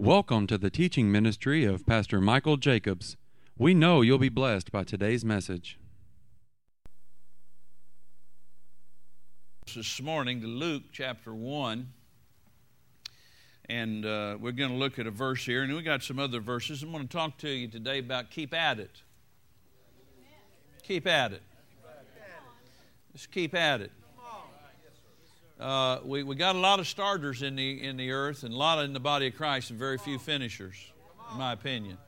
Welcome to the teaching ministry of Pastor Michael Jacobs. We know you'll be blessed by today's message. This morning to Luke chapter 1. And uh, we're going to look at a verse here, and we got some other verses. I'm going to talk to you today about keep at it. Keep at it. Just keep at it. Uh, we, we got a lot of starters in the, in the earth and a lot in the body of Christ and very few finishers, in my opinion.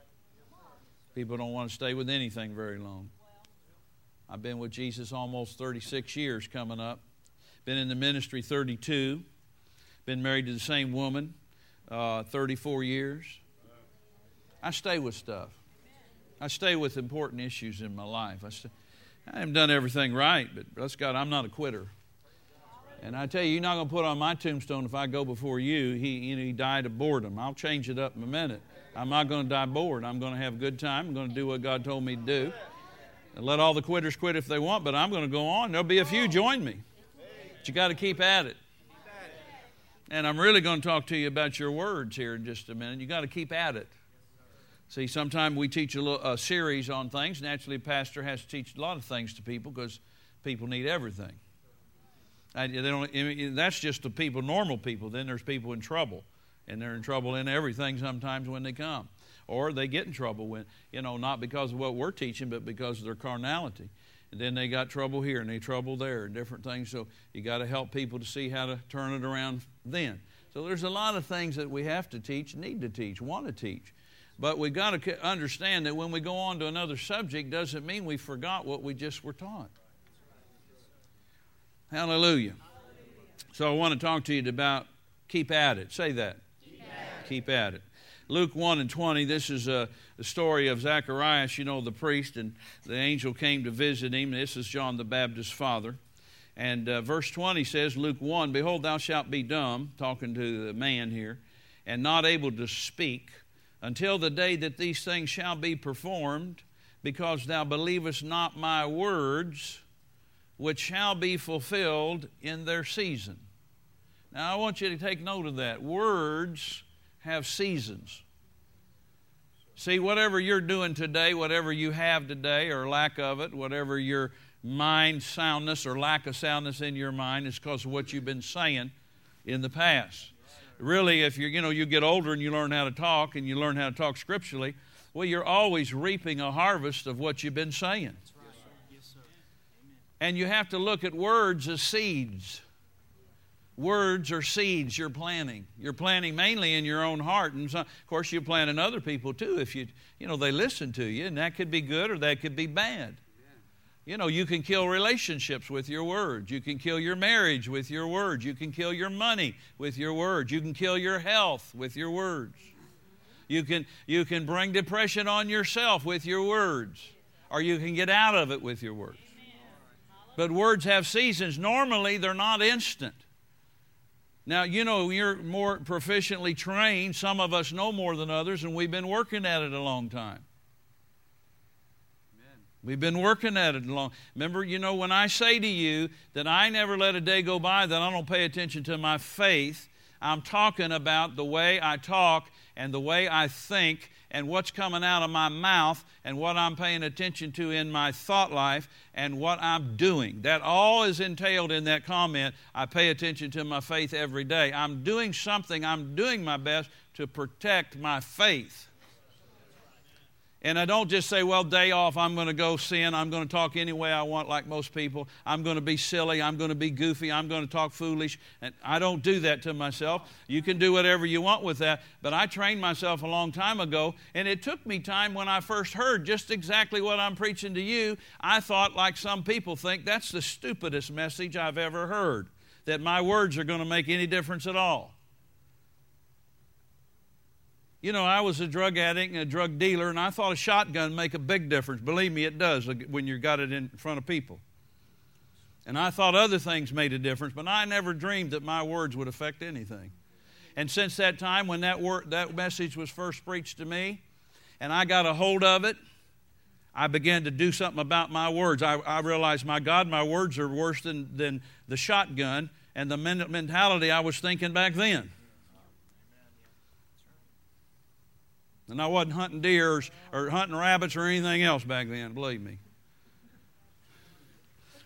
People don't want to stay with anything very long. I've been with Jesus almost 36 years coming up. Been in the ministry 32. Been married to the same woman uh, 34 years. I stay with stuff. I stay with important issues in my life. I, st- I haven't done everything right, but bless God, I'm not a quitter. And I tell you, you're not going to put on my tombstone if I go before you. He, you know, he died of boredom. I'll change it up in a minute. I'm not going to die bored. I'm going to have a good time. I'm going to do what God told me to do. And let all the quitters quit if they want, but I'm going to go on. There'll be a few join me. But you got to keep at it. And I'm really going to talk to you about your words here in just a minute. You got to keep at it. See, sometimes we teach a, little, a series on things. Naturally, a pastor has to teach a lot of things to people because people need everything. I, they don't, that's just the people, normal people. Then there's people in trouble, and they're in trouble in everything sometimes when they come, or they get in trouble when you know not because of what we're teaching, but because of their carnality. And then they got trouble here and they trouble there and different things. So you got to help people to see how to turn it around then. So there's a lot of things that we have to teach, need to teach, want to teach. But we've got to understand that when we go on to another subject, doesn't mean we forgot what we just were taught. Hallelujah. So I want to talk to you about keep at it. Say that. Keep at, keep at it. Luke 1 and 20, this is a, the story of Zacharias, you know, the priest, and the angel came to visit him. This is John the Baptist's father. And uh, verse 20 says, Luke 1, Behold, thou shalt be dumb, talking to the man here, and not able to speak until the day that these things shall be performed, because thou believest not my words which shall be fulfilled in their season. Now, I want you to take note of that. Words have seasons. See, whatever you're doing today, whatever you have today or lack of it, whatever your mind soundness or lack of soundness in your mind is because of what you've been saying in the past. Really, if you you know you get older and you learn how to talk and you learn how to talk scripturally, well, you're always reaping a harvest of what you've been saying. And you have to look at words as seeds. Words are seeds you're planting. You're planting mainly in your own heart. And of course, you plant in other people too if you, you know, they listen to you. And that could be good or that could be bad. You know, you can kill relationships with your words. You can kill your marriage with your words. You can kill your money with your words. You can kill your health with your words. You can, you can bring depression on yourself with your words, or you can get out of it with your words. But words have seasons. Normally, they're not instant. Now, you know, you're more proficiently trained. Some of us know more than others, and we've been working at it a long time. Amen. We've been working at it a long. Remember, you know, when I say to you that I never let a day go by that I don't pay attention to my faith, I'm talking about the way I talk and the way I think and what's coming out of my mouth and what I'm paying attention to in my thought life and what I'm doing. That all is entailed in that comment. I pay attention to my faith every day. I'm doing something, I'm doing my best to protect my faith. And I don't just say, well, day off, I'm going to go sin. I'm going to talk any way I want, like most people. I'm going to be silly. I'm going to be goofy. I'm going to talk foolish. And I don't do that to myself. You can do whatever you want with that. But I trained myself a long time ago, and it took me time when I first heard just exactly what I'm preaching to you. I thought, like some people think, that's the stupidest message I've ever heard, that my words are going to make any difference at all. You know, I was a drug addict and a drug dealer, and I thought a shotgun make a big difference. Believe me, it does uh, when you got it in front of people. And I thought other things made a difference, but I never dreamed that my words would affect anything. And since that time, when that word, that message was first preached to me, and I got a hold of it, I began to do something about my words. I, I realized, my God, my words are worse than, than the shotgun and the mentality I was thinking back then. And I wasn't hunting deer or, hunting rabbits or anything else back then, believe me.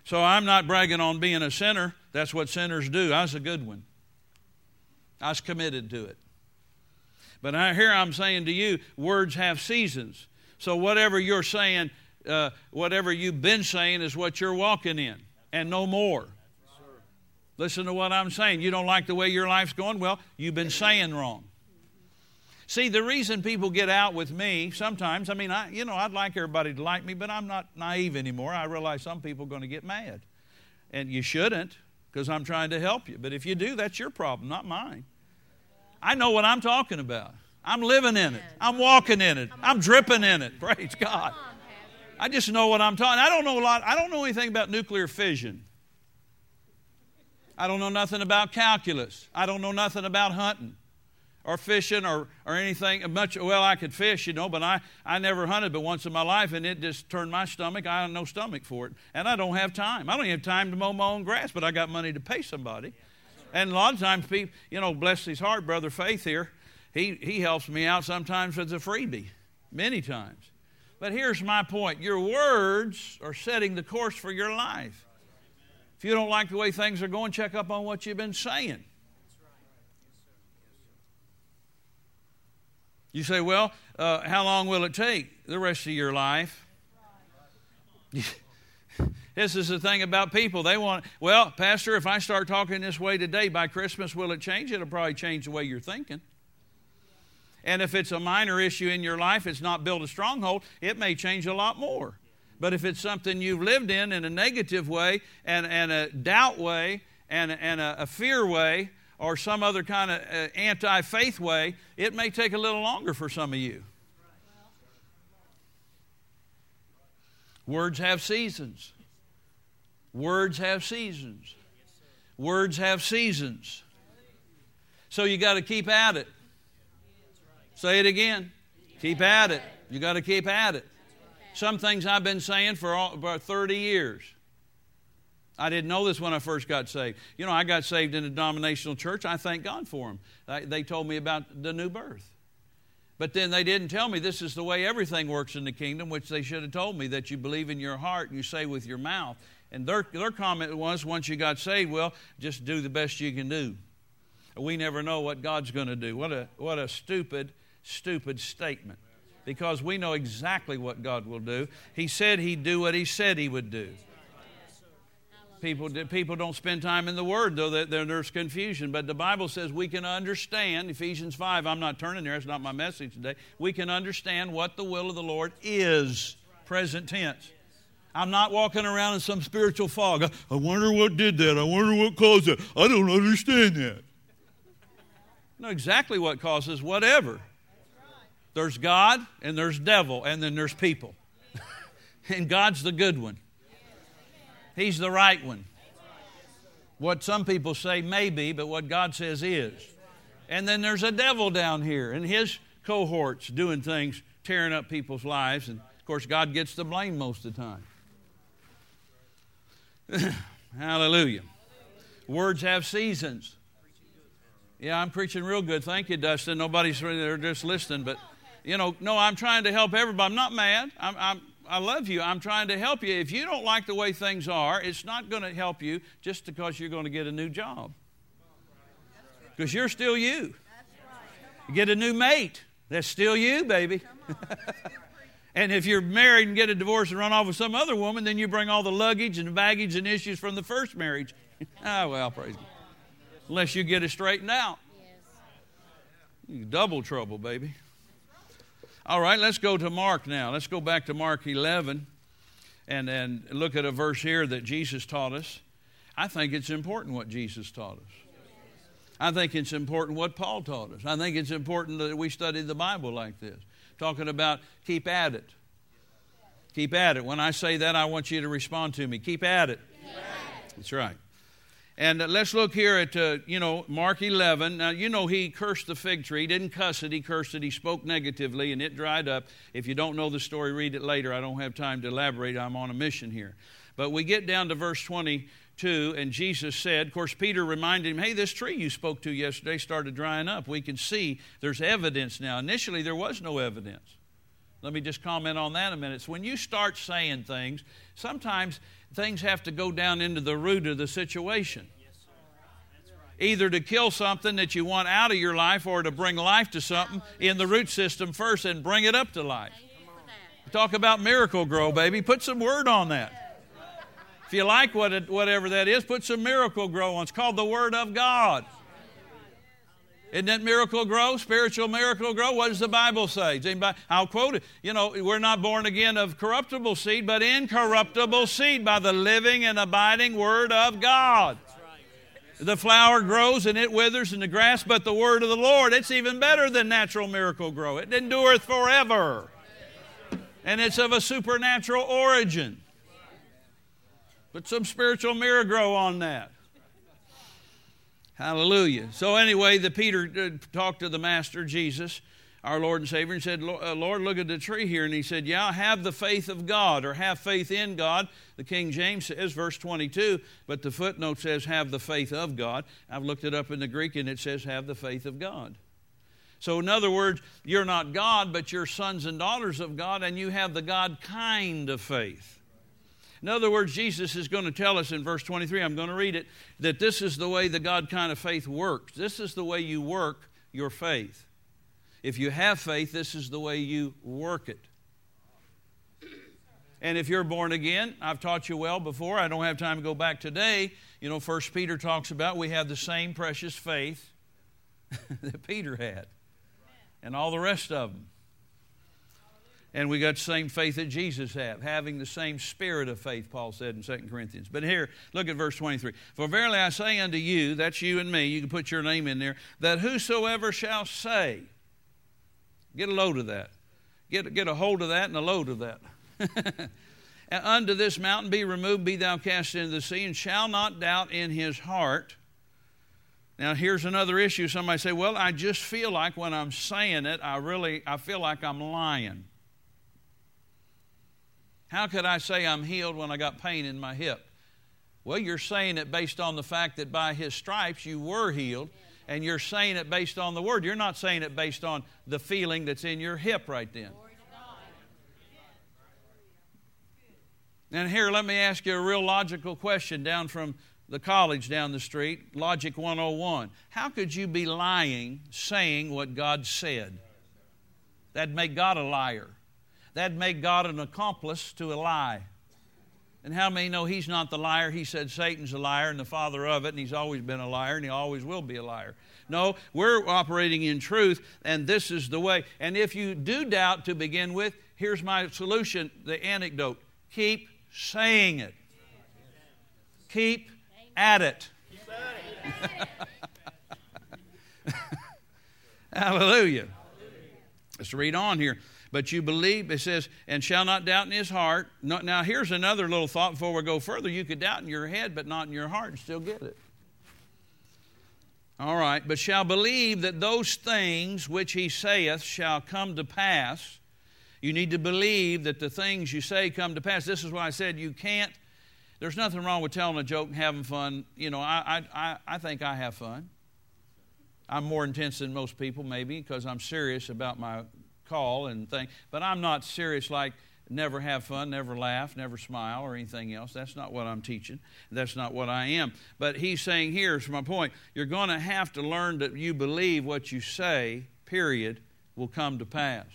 So I'm not bragging on being a sinner. That's what sinners do. I was a good one. I was committed to it. But here I'm saying to you, words have seasons. So whatever you're saying, uh, whatever you've been saying is what you're walking in, and no more. Listen to what I'm saying. You don't like the way your life's going? Well, you've been saying wrong. See, the reason people get out with me sometimes, I mean, I, you know, I'd like everybody to like me, but I'm not naive anymore. I realize some people are going to get mad. And you shouldn't, because I'm trying to help you. But if you do, that's your problem, not mine. I know what I'm talking about. I'm living in it. I'm walking in it. I'm dripping in it. Praise God. I just know what I'm talking. I don't know a lot. I don't know anything about nuclear fission. I don't know nothing about calculus. I don't know nothing about hunting or fishing or, or anything much. Well, I could fish, you know, but I, I never hunted but once in my life, and it just turned my stomach. I have no stomach for it. And I don't have time. I don't have time to mow my own grass, but I got money to pay somebody. And a lot of times, people, you know, bless his heart, Brother Faith here, he, he helps me out sometimes as a freebie, many times. But here's my point your words are setting the course for your life. If you don't like the way things are going, check up on what you've been saying. You say, well, uh, how long will it take? The rest of your life. this is the thing about people. They want, well, Pastor, if I start talking this way today, by Christmas, will it change? It'll probably change the way you're thinking. And if it's a minor issue in your life, it's not built a stronghold, it may change a lot more. But if it's something you've lived in in a negative way and, and a doubt way and, and a, a fear way or some other kind of uh, anti faith way, it may take a little longer for some of you. Words have seasons. Words have seasons. Words have seasons. So you got to keep at it. Say it again. Keep at it. You got to keep at it. Some things I've been saying for about 30 years. I didn't know this when I first got saved. You know, I got saved in a denominational church. I thank God for them. They told me about the new birth. But then they didn't tell me this is the way everything works in the kingdom, which they should have told me that you believe in your heart and you say with your mouth. And their, their comment was once you got saved, well, just do the best you can do. We never know what God's going to do. What a, what a stupid, stupid statement because we know exactly what God will do. He said He'd do what He said He would do. People, people don't spend time in the Word, though there's confusion. But the Bible says we can understand, Ephesians 5, I'm not turning there, it's not my message today. We can understand what the will of the Lord is, present tense. I'm not walking around in some spiritual fog. I, wonder what did that. I wonder what caused that. I don't understand that. know exactly what causes whatever. There's God and there's devil and then there's people. and God's the good one. He's the right one. What some people say may be, but what God says is. And then there's a devil down here and his cohorts doing things, tearing up people's lives. And of course, God gets the blame most of the time. Hallelujah. Words have seasons. Yeah, I'm preaching real good. Thank you, Dustin. Nobody's they're just listening, but you know, no, I'm trying to help everybody. I'm not mad. I'm, I'm, I love you. I'm trying to help you. If you don't like the way things are, it's not going to help you just because you're going to get a new job. Because you're still you. You get a new mate. That's still you, baby. and if you're married and get a divorce and run off with some other woman, then you bring all the luggage and baggage and issues from the first marriage. ah, well, praise God. Unless you get it straightened out. Double trouble, baby. All right, let's go to Mark now. Let's go back to Mark 11 and, and look at a verse here that Jesus taught us. I think it's important what Jesus taught us. I think it's important what Paul taught us. I think it's important that we study the Bible like this, talking about keep at it. Keep at it. When I say that, I want you to respond to me. Keep at it. That's right. And uh, let's look here at, uh, you know, Mark 11. Now, you know, he cursed the fig tree. He didn't cuss it, he cursed it. He spoke negatively, and it dried up. If you don't know the story, read it later. I don't have time to elaborate. I'm on a mission here. But we get down to verse 22, and Jesus said, of course, Peter reminded him, hey, this tree you spoke to yesterday started drying up. We can see there's evidence now. Initially, there was no evidence. Let me just comment on that a minute. So when you start saying things, sometimes things have to go down into the root of the situation. Either to kill something that you want out of your life or to bring life to something in the root system first and bring it up to life. Talk about Miracle-Gro, baby. Put some word on that. If you like what it, whatever that is, put some Miracle-Gro on. It's called the Word of God. Isn't that Miracle-Gro? Spiritual Miracle-Gro? What does the Bible say? Anybody, I'll quote it. You know, we're not born again of corruptible seed, but incorruptible seed by the living and abiding Word of God. The flower grows and it withers in the grass, but the word of the Lord, it's even better than natural Miracle-Gro. It endureth forever. And it's of a supernatural origin. Put some spiritual Miracle-Gro on that. Hallelujah. So, anyway, the Peter uh, talked to the Master, Jesus, our Lord and Savior, and said, uh, Lord, look at the tree here. And he said, Yeah, have the faith of God, or have faith in God. The King James says, verse 22, but the footnote says, have the faith of God. I've looked it up in the Greek, and it says, have the faith of God. So, in other words, you're not God, but you're sons and daughters of God, and you have the God kind of faith. In other words, Jesus is going to tell us in verse 23, I'm going to read it, that this is the way the God kind of faith works. This is the way you work your faith. If you have faith, this is the way you work it. And if you're born again, I've taught you well before. I don't have time to go back today. You know, First Peter talks about we have the same precious faith that Peter had, and all the rest of them and we got the same faith that Jesus had, having the same spirit of faith, Paul said in 2 Corinthians. But here, look at verse 23. For verily I say unto you, that's you and me, you can put your name in there, that whosoever shall say, get a load of that, get, get a hold of that and a load of that. unto this mountain be removed, be thou cast into the sea, and shall not doubt in his heart. Now here's another issue. Somebody say, "Well, I just feel like when I'm saying it, I really I feel like I'm lying." How could I say I'm healed when I got pain in my hip? Well, you're saying it based on the fact that by his stripes you were healed, and you're saying it based on the word. You're not saying it based on the feeling that's in your hip right then. And here, let me ask you a real logical question down from the college down the street, Logic 101. How could you be lying saying what God said? That'd make God a liar. That'd make God an accomplice to a lie. And how many know he's not the liar? He said Satan's a liar and the father of it, and he's always been a liar, and he always will be a liar. No, we're operating in truth, and this is the way. And if you do doubt to begin with, here's my solution the anecdote keep saying it, keep at it. Hallelujah. Let's read on here. But you believe, it says, and shall not doubt in his heart. Now, here's another little thought before we go further. You could doubt in your head, but not in your heart, and still get it. All right, but shall believe that those things which he saith shall come to pass. You need to believe that the things you say come to pass. This is why I said you can't. There's nothing wrong with telling a joke and having fun. You know, I, I, I think I have fun. I'm more intense than most people, maybe, because I'm serious about my call and thing. But I'm not serious like never have fun, never laugh, never smile, or anything else. That's not what I'm teaching. That's not what I am. But he's saying here's my point. You're going to have to learn that you believe what you say, period, will come to pass.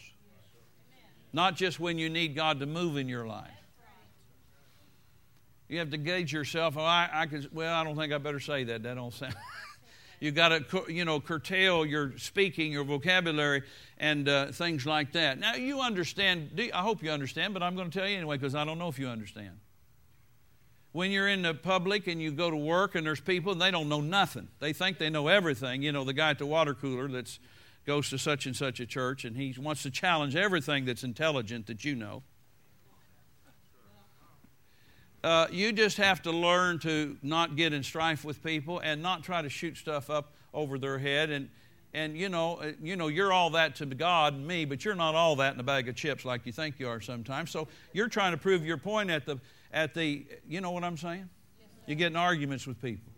Not just when you need God to move in your life. You have to gauge yourself. Oh, I, I could, well, I don't think I better say that. That don't sound. you got to, you know, curtail your speaking, your vocabulary, and uh, things like that. Now, you understand, I hope you understand, but I'm going to tell you anyway because I don't know if you understand. When you're in the public and you go to work and there's people and they don't know nothing, they think they know everything. You know, the guy at the water cooler that goes to such and such a church and he wants to challenge everything that's intelligent that you know. Uh, you just have to learn to not get in strife with people and not try to shoot stuff up over their head and and you know, uh, you know, you're all that to God and me, but you're not all that in a bag of chips like you think you are sometimes. So you're trying to prove your point at the, at the, you know what I'm saying? you're getting arguments with people.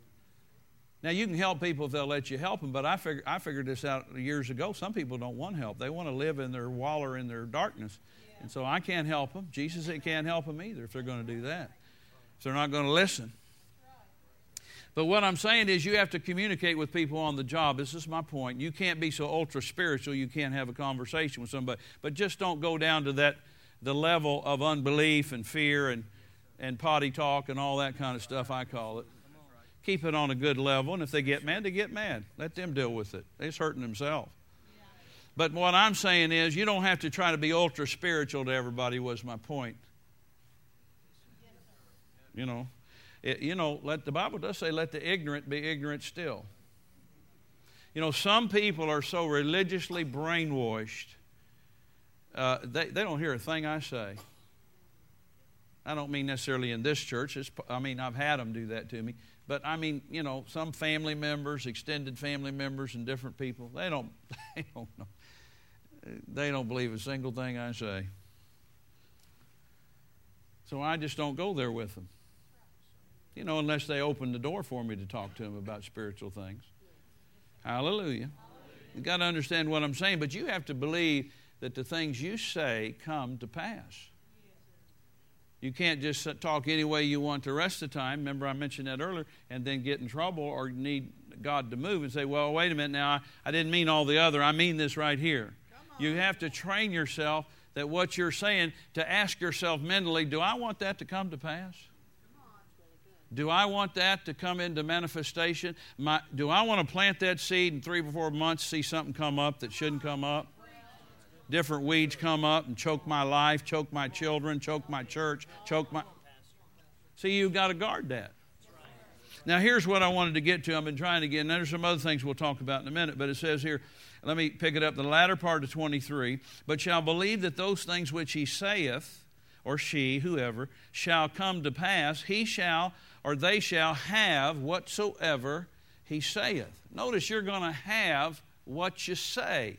Now, you can help people if they'll let you help them, but I, figure, I figured this out years ago. Some people don't want help. They want to live in their waller in their darkness. And so I can't help them. Jesus can't help them either if they're going to do that, if they're not going to listen. But what I'm saying is, you have to communicate with people on the job. This is my point. You can't be so ultra spiritual you can't have a conversation with somebody. But just don't go down to that the level of unbelief and fear and, and potty talk and all that kind of stuff, I call it. Keep it on a good level, and if they get mad, they get mad. Let them deal with it. They're hurting themselves. But what I'm saying is, you don't have to try to be ultra spiritual to everybody, was my point. You know, it, you know, let the Bible does say, let the ignorant be ignorant still. You know, some people are so religiously brainwashed, uh, they, they don't hear a thing I say. I don't mean necessarily in this church. It's, I mean, I've had them do that to me. But I mean, you know, some family members, extended family members, and different people, they don't, they don't know. They don't believe a single thing I say. So I just don't go there with them. You know, unless they open the door for me to talk to them about spiritual things. Hallelujah. You've got to understand what I'm saying, but you have to believe that the things you say come to pass. You can't just talk any way you want the rest of the time. Remember, I mentioned that earlier, and then get in trouble or need God to move and say, Well, wait a minute now, I, I didn't mean all the other. I mean this right here. You have to train yourself that what you're saying, to ask yourself mentally, Do I want that to come to pass? Do I want that to come into manifestation? My, do I want to plant that seed in three or four months, see something come up that shouldn't come up? different weeds come up and choke my life, choke my children, choke my church, choke my. See, you've got to guard that. Now, here's what I wanted to get to. I've been trying to get, and there's some other things we'll talk about in a minute, but it says here, let me pick it up, the latter part of 23. But shall believe that those things which he saith, or she, whoever, shall come to pass, he shall, or they shall have whatsoever he saith. Notice you're going to have what you say.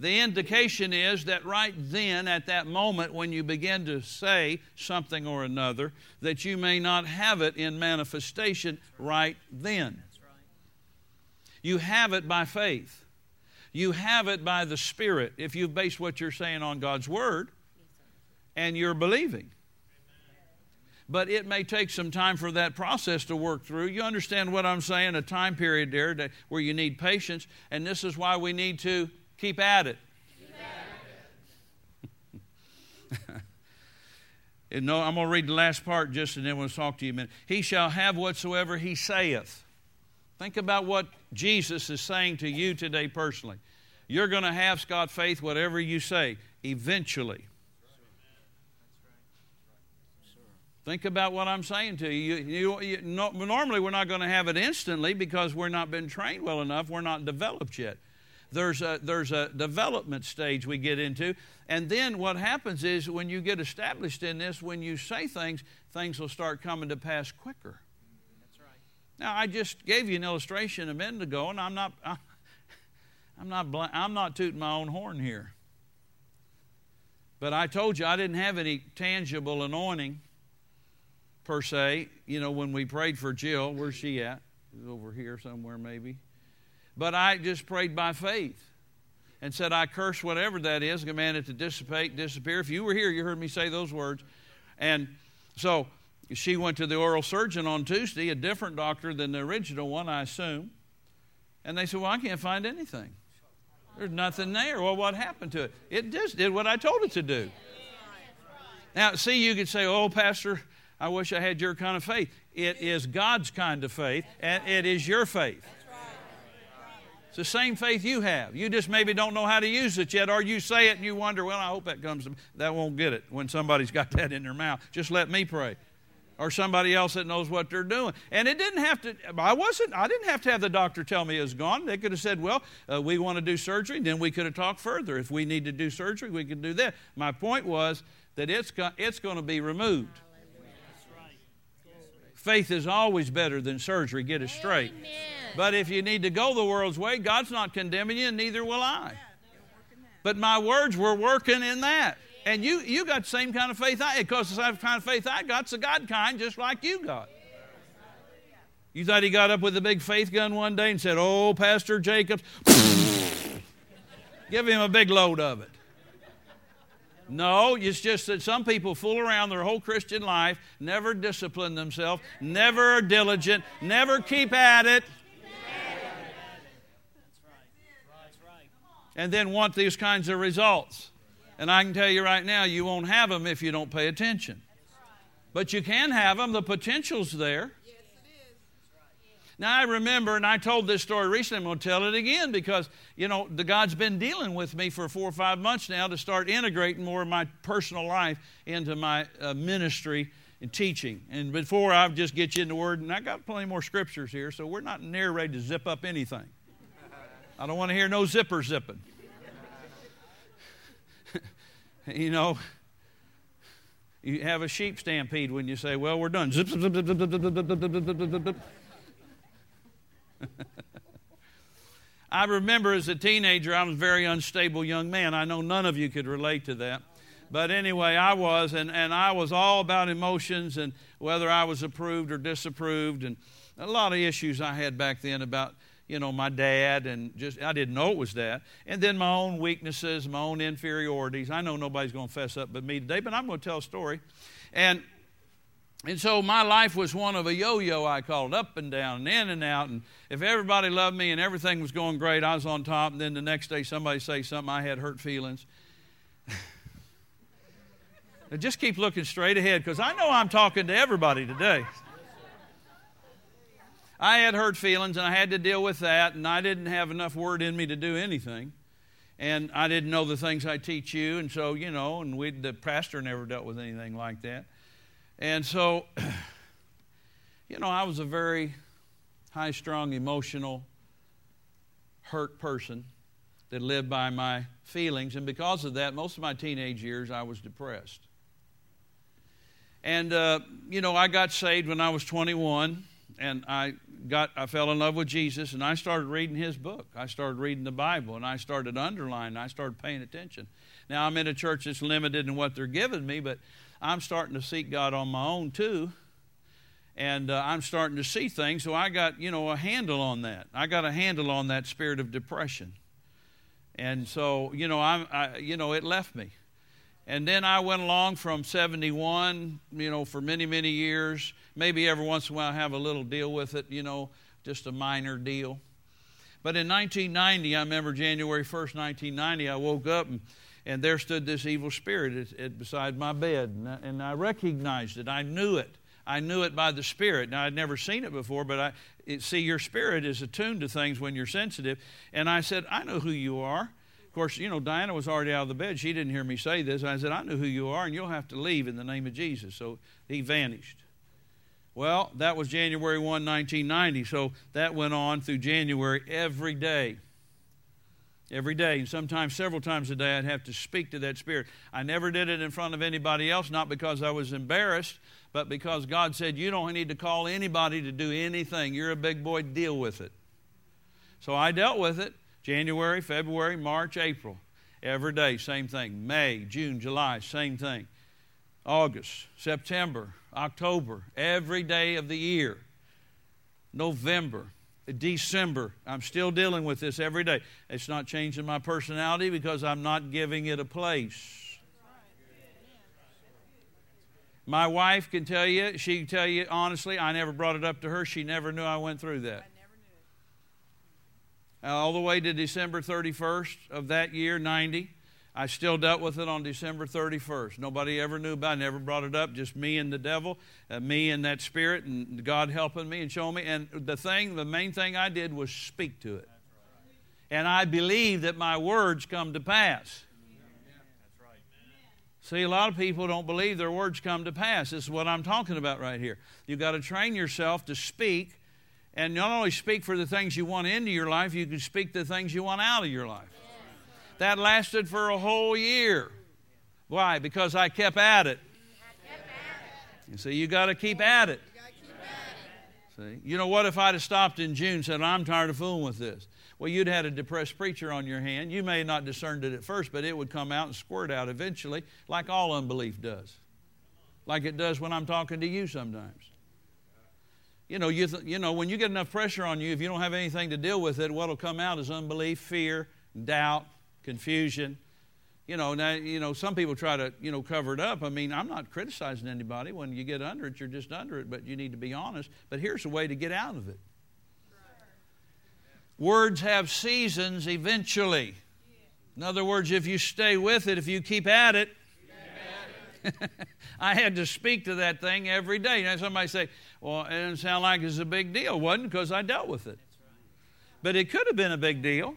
The indication is that right then, at that moment, when you begin to say something or another, that you may not have it in manifestation right then. You have it by faith. You have it by the Spirit if you base what you're saying on God's Word and you're believing. But it may take some time for that process to work through. You understand what I'm saying? A time period there where you need patience, and this is why we need to Keep at it. no, I'm going to read the last part just and then we'll talk to you a minute. He shall have whatsoever he saith. Think about what Jesus is saying to you today personally. You're going to have, Scott, faith, whatever you say, eventually. Think about what I'm saying to you. you, you, you no, normally, we're not going to have it instantly because we're not been trained well enough. We're not developed yet there's a, there's a development stage we get into. And then what happens is when you get established in this, when you say things, things will start coming to pass quicker. That's right. Now, I just gave you an illustration a minute ago, and I'm not, I'm not, I'm not tooting my own horn here. But I told you I didn't have any tangible anointing per se. You know, when we prayed for Jill, where's she at? Over here somewhere, maybe. But I just prayed by faith and said, I curse whatever that is, command it to dissipate, disappear. If you were here, you heard me say those words. And so she went to the oral surgeon on Tuesday, a different doctor than the original one, I assume. And they said, Well, I can't find anything. There's nothing there. Well, what happened to it? It just did what I told it to do. Now, see, you could say, Oh, Pastor, I wish I had your kind of faith. It is God's kind of faith, and it is your faith. It's the same faith you have. You just maybe don't know how to use it yet, or you say it and you wonder, well, I hope that comes. to me. That won't get it when somebody's got that in their mouth. Just let me pray. Or somebody else that knows what they're doing. And it didn't have to, I wasn't, I didn't have to have the doctor tell me it's gone. They could have said, well, uh, we want to do surgery. Then we could have talked further. If we need to do surgery, we could do that. My point was that it's, it's going to be removed. Faith is always better than surgery. Get it straight. Amen. But if you need to go the world's way, God's not condemning you, and neither will I. But my words were working in that. And you, you got the same kind of faith I because the same kind of faith I got, it's the God kind, just like you got. You thought he got up with a big faith gun one day and said, Oh, Pastor Jacobs, give him a big load of it. No, it's just that some people fool around their whole Christian life, never discipline themselves, never are diligent, never keep at it, and then want these kinds of results. And I can tell you right now, you won't have them if you don't pay attention. But you can have them, the potential's there. Now, I remember, and I told this story recently, I'm going to tell it again because, you know, the God's been dealing with me for four or five months now to start integrating more of my personal life into my uh, ministry and teaching. And before I just get you in the Word, and I got plenty more scriptures here, so we're not near ready to zip up anything. I don't want to hear no zipper zipping. you know, you have a sheep stampede when you say, well, we're done. Zip, zip, zip, zip, zip, zip, zip, zip, zip, zip, zip. I remember as a teenager, I was a very unstable young man. I know none of you could relate to that. But anyway, I was, and, and I was all about emotions and whether I was approved or disapproved, and a lot of issues I had back then about, you know, my dad, and just, I didn't know it was that. And then my own weaknesses, my own inferiorities. I know nobody's going to fess up but me today, but I'm going to tell a story. And and so my life was one of a yo yo, I called up and down and in and out. And if everybody loved me and everything was going great, I was on top. And then the next day somebody say something, I had hurt feelings. just keep looking straight ahead because I know I'm talking to everybody today. I had hurt feelings and I had to deal with that, and I didn't have enough word in me to do anything. And I didn't know the things I teach you, and so, you know, and we, the pastor never dealt with anything like that. And so, you know, I was a very high strung, emotional, hurt person that lived by my feelings. And because of that, most of my teenage years, I was depressed. And, uh, you know, I got saved when I was 21, and I, got, I fell in love with Jesus, and I started reading his book. I started reading the Bible, and I started underlining, I started paying attention. Now, I'm in a church that's limited in what they're giving me, but I'm starting to seek God on my own too. And uh, I'm starting to see things, so I got, you know, a handle on that. I got a handle on that spirit of depression. And so, you know, I'm, I, you know, it left me. And then I went along from 71, you know, for many, many years. Maybe every once in a while I have a little deal with it, you know, just a minor deal. But in 1990, I remember January 1st, 1990, I woke up and and there stood this evil spirit at, at beside my bed, and I, and I, recognized it. I knew it. I knew it by the Spirit. Now I'd never seen it before, but I it, see your spirit is attuned to things when you're sensitive. And I said, I know who you are. Of course, you know Diana was already out of the bed. She didn't hear me say this. I said, I know who you are, and you'll have to leave in the name of Jesus. So he vanished. Well, that was January 1, 1990. So that went on through January every day every day. And sometimes, several times a day, I'd have to speak to that spirit. I never did it in front of anybody else, not because I was embarrassed, but because God said, You don't need to call anybody to do anything. You're a big boy, deal with it. So I dealt with it January, February, March, April. Every day, same thing. May, June, July, same thing. August, September, October, every day of the year. November, December. I'm still dealing with this every day. It's not changing my personality because I'm not giving it a place. My wife can tell you, she can tell you honestly, I never brought it up to her. She never knew I went through that. All the way to December 31st of that year, 90. I still dealt with it on December 31st. Nobody ever knew about it. I never brought it up. Just me and the devil, uh, me and that spirit, and God helping me and showing me. And the thing, the main thing I did was speak to it. And I believe that my words come to pass. See, a lot of people don't believe their words come to pass. This is what I'm talking about right here. You've got to train yourself to speak, and not only speak for the things you want into your life, you can speak the things you want out of your life. That lasted for a whole year. Why? Because I kept at it. You see, you got to keep at it. See, you know what? If I'd have stopped in June and said, I'm tired of fooling with this, well, you'd had a depressed preacher on your hand. You may not discerned it at first, but it would come out and squirt out eventually, like all unbelief does. Like it does when I'm talking to you sometimes. You know, you, th- you know, when you get enough pressure on you, if you don't have anything to deal with it, what'll come out is unbelief, fear, doubt, confusion. You know, now, you know, some people try to, you know, cover it up. I mean, I'm not criticizing anybody. When you get under it, you're just under it, but you need to be honest. But here's a way to get out of it. Words have seasons eventually. In other words, if you stay with it, if you keep at it, I had to speak to that thing every day. Now somebody say, "Well, it doesn't sound like it's a big deal." It wasn't because I dealt with it, but it could have been a big deal.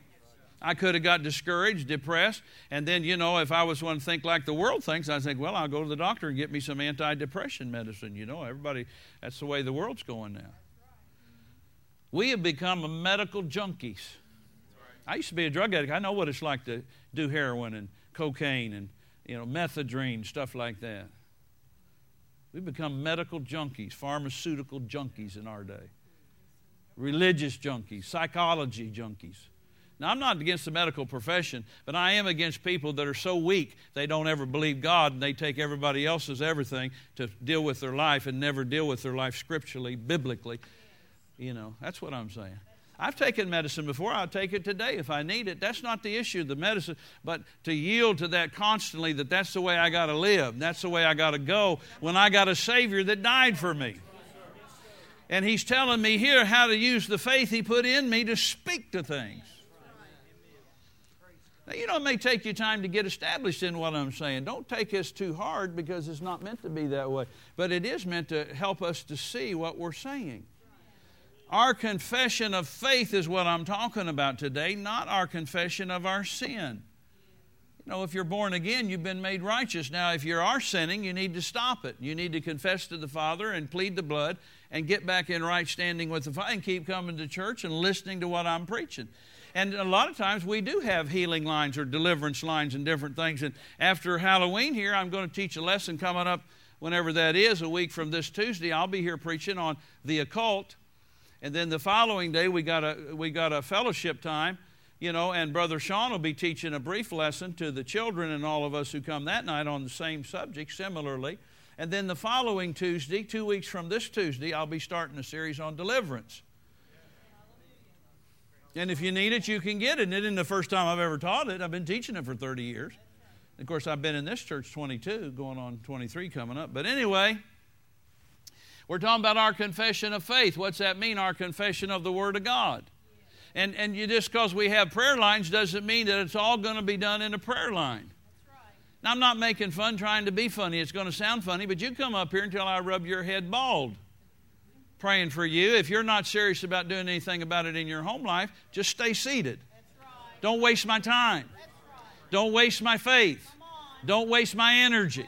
I could have got discouraged, depressed, and then you know, if I was one to think like the world thinks, I'd think, well, I'll go to the doctor and get me some anti-depression medicine. You know, everybody, that's the way the world's going now. We have become medical junkies. I used to be a drug addict. I know what it's like to do heroin and cocaine and you know methadone stuff like that. We've become medical junkies, pharmaceutical junkies in our day. Religious junkies, psychology junkies. Now, I'm not against the medical profession, but I am against people that are so weak they don't ever believe God and they take everybody else's everything to deal with their life and never deal with their life scripturally, biblically. You know, that's what I'm saying. I've taken medicine before. I'll take it today if I need it. That's not the issue, the medicine, but to yield to that constantly that that's the way I got to live. That's the way I got to go when I got a Savior that died for me. And He's telling me here how to use the faith He put in me to speak to things. Now, you know, it may take you time to get established in what I'm saying. Don't take this too hard because it's not meant to be that way. But it is meant to help us to see what we're saying. Our confession of faith is what I'm talking about today, not our confession of our sin. You know, if you're born again, you've been made righteous. Now, if you are sinning, you need to stop it. You need to confess to the Father and plead the blood and get back in right standing with the Father and keep coming to church and listening to what I'm preaching. And a lot of times we do have healing lines or deliverance lines and different things. And after Halloween here, I'm going to teach a lesson coming up whenever that is, a week from this Tuesday. I'll be here preaching on the occult and then the following day, we got a, we got a fellowship time, you know, and Brother Sean will be teaching a brief lesson to the children and all of us who come that night on the same subject, similarly. And then the following Tuesday, two weeks from this Tuesday, I'll be starting a series on deliverance. And if you need it, you can get it. And it isn't the first time I've ever taught it. I've been teaching it for 30 years. Of course, I've been in this church 22, going on 23 coming up. But anyway, we're talking about our confession of faith. What's that mean? Our confession of the Word of God. And, and you, just because we have prayer lines doesn't mean that it's all going to be done in a prayer line. Now, I'm not making fun trying to be funny. It's going to sound funny, but you come up here until I rub your head bald praying for you. If you're not serious about doing anything about it in your home life, just stay seated. Right. Don't waste my time. Right. Don't waste my faith. Don't waste my energy.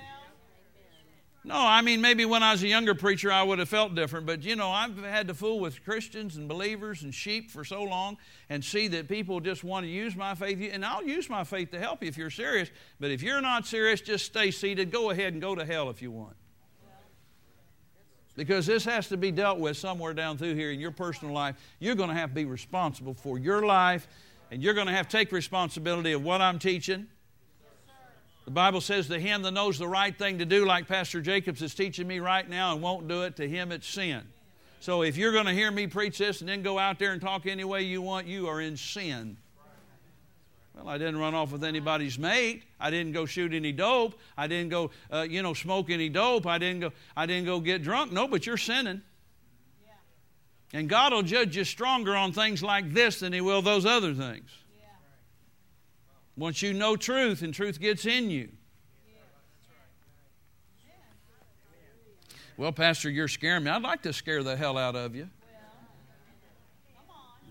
No, I mean, maybe when I was a younger preacher, I would have felt different. But, you know, I've had to fool with Christians and believers and sheep for so long and see that people just want to use my faith. And I'll use my faith to help you if you're serious. But if you're not serious, just stay seated. Go ahead and go to hell if you want. Because this has to be dealt with somewhere down through here in your personal life. You're going to have to be responsible for your life, and you're going to have to take responsibility of what I'm teaching the Bible says to him that knows the right thing to do, like Pastor Jacobs is teaching me right now, and won't do it, to him it's sin. So if you're going to hear me preach this and then go out there and talk any way you want, you are in sin. Well, I didn't run off with anybody's mate. I didn't go shoot any dope. I didn't go, uh, you know, smoke any dope. I didn't go. I didn't go get drunk. No, but you're sinning. And God will judge you stronger on things like this than He will those other things. Once you know truth and truth gets in you. Well, Pastor, you're scaring me. I'd like to scare the hell out of you.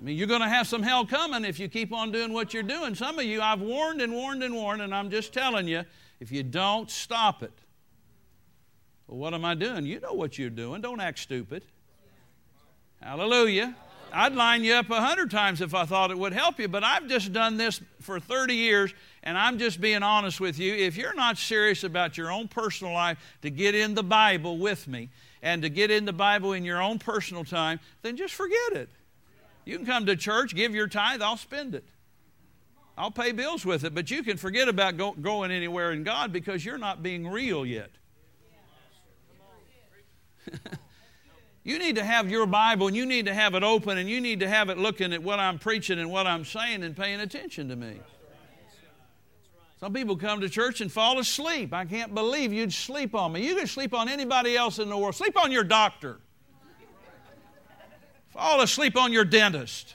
I mean, you're going to have some hell coming if you keep on doing what you're doing. Some of you, I've warned and warned and warned, and I'm just telling you, if you don't stop it, well, what am I doing? You know what you're doing. Don't act stupid. Hallelujah. I'd line you up a hundred times if I thought it would help you, but I've just done this for 30 years, and I'm just being honest with you. If you're not serious about your own personal life to get in the Bible with me and to get in the Bible in your own personal time, then just forget it. You can come to church, give your tithe, I'll spend it. I'll pay bills with it, but you can forget about go, going anywhere in God because you're not being real yet. You need to have your Bible and you need to have it open and you need to have it looking at what I'm preaching and what I'm saying and paying attention to me. Some people come to church and fall asleep. I can't believe you'd sleep on me. You can sleep on anybody else in the world. Sleep on your doctor. Fall asleep on your dentist.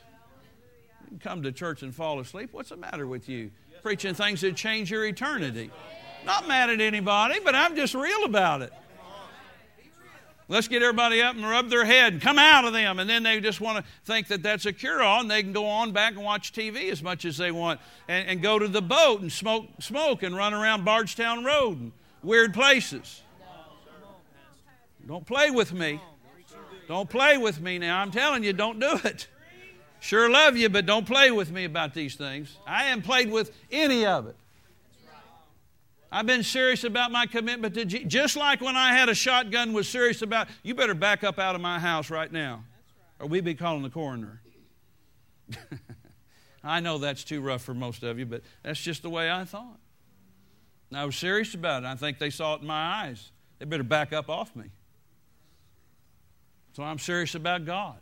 You come to church and fall asleep. What's the matter with you? Preaching things that change your eternity. Not mad at anybody, but I'm just real about it. Let's get everybody up and rub their head and come out of them. And then they just want to think that that's a cure all and they can go on back and watch TV as much as they want and, and go to the boat and smoke, smoke and run around Bardstown Road and weird places. Don't play with me. Don't play with me now. I'm telling you, don't do it. Sure love you, but don't play with me about these things. I haven't played with any of it. I've been serious about my commitment to Jesus. Just like when I had a shotgun, was serious about, you better back up out of my house right now, or we'd be calling the coroner. I know that's too rough for most of you, but that's just the way I thought. And I was serious about it. I think they saw it in my eyes. They better back up off me. So I'm serious about God.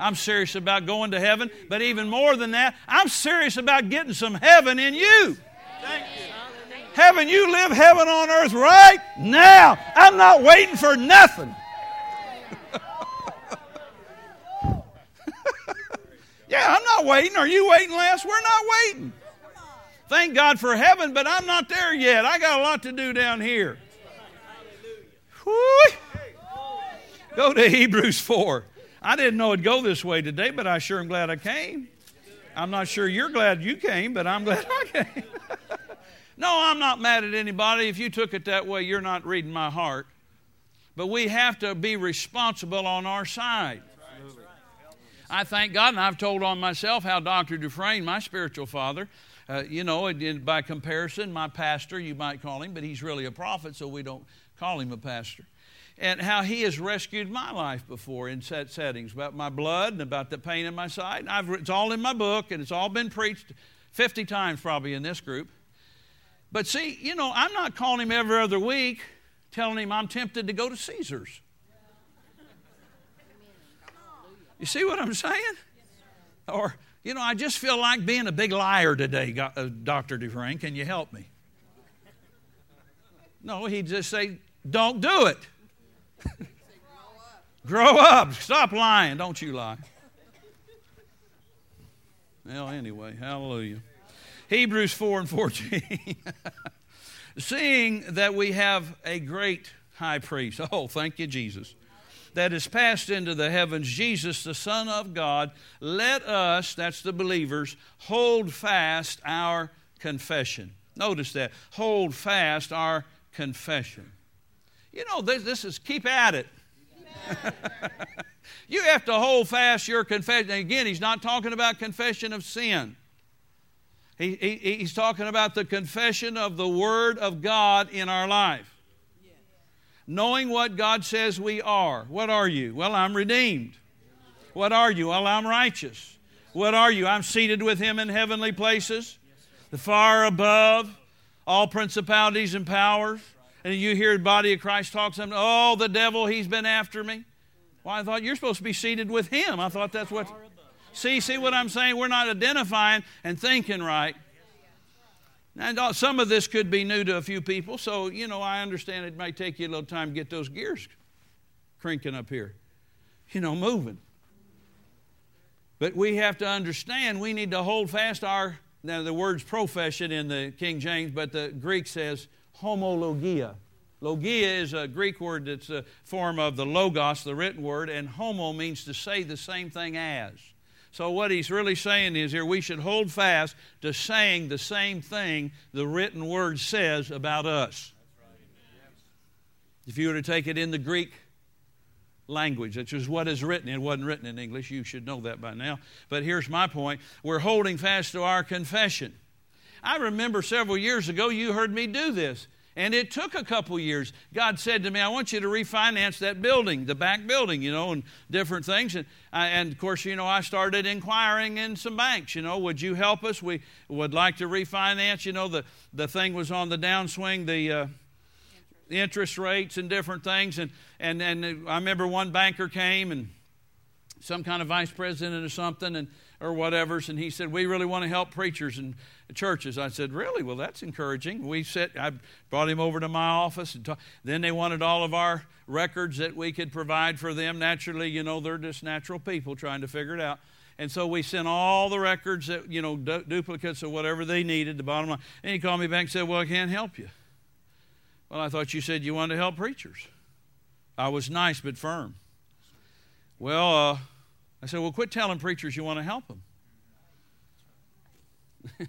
I'm serious about going to heaven, but even more than that, I'm serious about getting some heaven in you. Thank you. Heaven, you live heaven on earth right now. I'm not waiting for nothing. yeah, I'm not waiting. Are you waiting, Les? We're not waiting. Thank God for heaven, but I'm not there yet. I got a lot to do down here. Whoo! Go to Hebrews 4. I didn't know it'd go this way today, but I sure am glad I came. I'm not sure you're glad you came, but I'm glad I came. No, I'm not mad at anybody. If you took it that way, you're not reading my heart. But we have to be responsible on our side. I thank God, and I've told on myself how Dr. Dufresne, my spiritual father, uh, you know, by comparison, my pastor, you might call him, but he's really a prophet, so we don't call him a pastor. And how he has rescued my life before in set settings about my blood and about the pain in my side. I've, it's all in my book, and it's all been preached 50 times probably in this group. But see, you know, I'm not calling him every other week telling him I'm tempted to go to Caesar's. You see what I'm saying? Or, you know, I just feel like being a big liar today, uh, Dr. Dufresne. Can you help me? No, he'd just say, don't do it. Grow up. Stop lying. Don't you lie. Well, anyway, hallelujah. Hebrews 4 and 14. Seeing that we have a great high priest. Oh, thank you, Jesus. That is passed into the heavens, Jesus, the Son of God. Let us, that's the believers, hold fast our confession. Notice that. Hold fast our confession. You know, this, this is keep at it. you have to hold fast your confession. Again, he's not talking about confession of sin. He, he, he's talking about the confession of the Word of God in our life. Knowing what God says we are. What are you? Well, I'm redeemed. What are you? Well, I'm righteous. What are you? I'm seated with Him in heavenly places, the far above all principalities and powers. And you hear the body of Christ talk something, oh, the devil, he's been after me. Well, I thought you're supposed to be seated with him. I thought that's what. See, see what I'm saying? We're not identifying and thinking right. And uh, some of this could be new to a few people, so, you know, I understand it might take you a little time to get those gears cranking up here, you know, moving. But we have to understand we need to hold fast our, now the word's profession in the King James, but the Greek says homologia. Logia is a Greek word that's a form of the logos, the written word, and homo means to say the same thing as. So, what he's really saying is here we should hold fast to saying the same thing the written word says about us. If you were to take it in the Greek language, which is what is written, it wasn't written in English, you should know that by now. But here's my point we're holding fast to our confession. I remember several years ago you heard me do this. And it took a couple years. God said to me, I want you to refinance that building, the back building, you know, and different things. And, I, and of course, you know, I started inquiring in some banks, you know, would you help us? We would like to refinance. You know, the, the thing was on the downswing, the uh, interest rates and different things. And, and, and I remember one banker came and some kind of vice president or something and or whatever's and he said we really want to help preachers and churches. I said really? Well that's encouraging. We said i brought him over to my office and talk, then they wanted all of our records that we could provide for them. Naturally you know they're just natural people trying to figure it out. And so we sent all the records that you know du- duplicates of whatever they needed the bottom line. And he called me back and said well i can't help you. Well i thought you said you wanted to help preachers. I was nice but firm. Well uh, I said, Well, quit telling preachers you want to help them.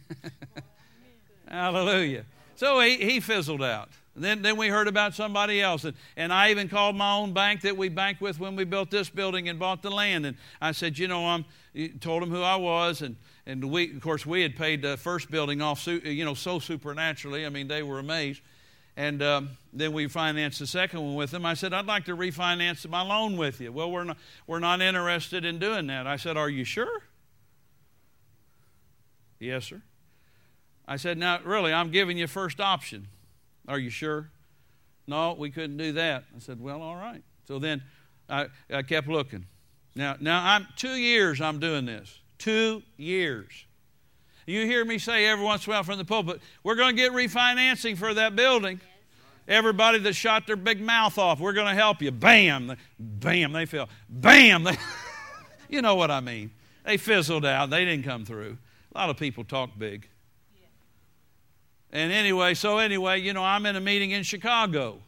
Hallelujah. So he, he fizzled out. Then, then we heard about somebody else. And, and I even called my own bank that we banked with when we built this building and bought the land. And I said, you know, I'm, told him who I was. And, and we, of course, we had paid the first building off, you know, so supernaturally. I mean, they were amazed. And um, then we financed the second one with them. I said, I'd like to refinance my loan with you. Well, we're not, we're not interested in doing that. I said, Are you sure? Yes, sir. I said, Now, really, I'm giving you first option. Are you sure? No, we couldn't do that. I said, Well, all right. So then I, I kept looking. Now, now I'm two years I'm doing this. Two years. You hear me say every once in a while from the pulpit, we're going to get refinancing for that building. Everybody that shot their big mouth off, we're going to help you. Bam, bam, they fell. Bam, they, you know what I mean. They fizzled out. They didn't come through. A lot of people talk big. And anyway, so anyway, you know, I'm in a meeting in Chicago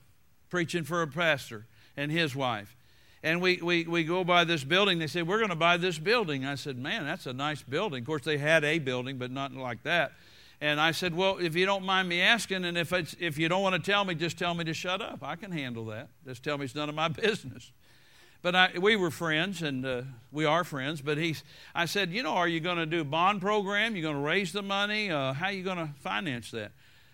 preaching for a pastor and his wife. And we, we, we go by this building. They said, We're going to buy this building. I said, Man, that's a nice building. Of course, they had a building, but not like that. And I said, Well, if you don't mind me asking, and if, it's, if you don't want to tell me, just tell me to shut up. I can handle that. Just tell me it's none of my business. But I, we were friends, and uh, we are friends. But he's, I said, You know, are you going to do bond program? You're going to raise the money? Uh, how are you going to finance that?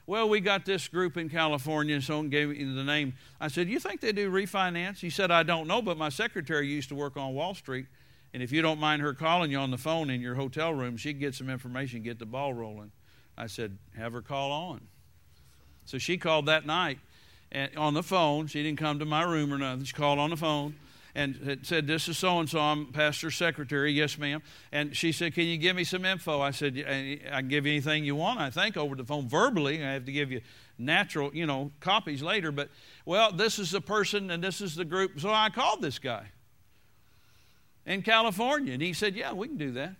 Well, we got this group in California, and so gave me the name. I said, You think they do refinance? He said, I don't know, but my secretary used to work on Wall Street. And if you don't mind her calling you on the phone in your hotel room, she can get some information, get the ball rolling. I said, Have her call on. So she called that night and on the phone. She didn't come to my room or nothing. She called on the phone and said, This is so and so. I'm pastor's secretary. Yes, ma'am. And she said, Can you give me some info? I said, I can give you anything you want, I think, over the phone verbally. I have to give you natural, you know, copies later. But, well, this is the person and this is the group. So I called this guy in California. And he said, Yeah, we can do that.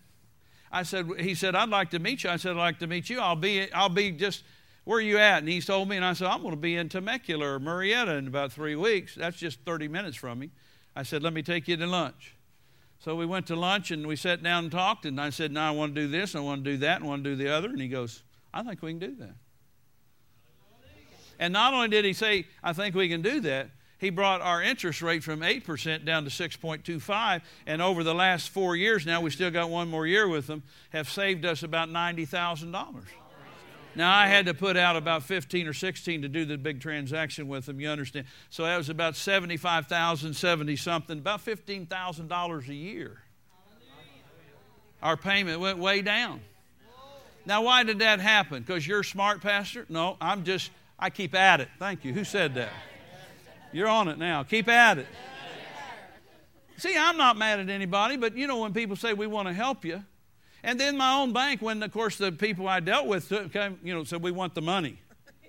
I said, He said, I'd like to meet you. I said, I'd like to meet you. I'll be, I'll be just where are you at? And he told me, and I said, I'm going to be in Temecula or Murrieta in about three weeks. That's just 30 minutes from me. I said, Let me take you to lunch. So we went to lunch and we sat down and talked. And I said, Now I want to do this, I want to do that, and I want to do the other. And he goes, I think we can do that. And not only did he say, I think we can do that, he brought our interest rate from 8% down to 6.25 and over the last four years now we still got one more year with them have saved us about $90000 now I had to put out about 15 or 16 to do the big transaction with them, you understand. So that was about 75,000, 70 something, about $15,000 a year. Our payment went way down. Now why did that happen? Because you're smart pastor? No, I'm just I keep at it. Thank you. Who said that? You're on it now. Keep at it. See, I'm not mad at anybody, but you know when people say we want to help you, and then my own bank, when of course the people I dealt with came, you know, said we want the money.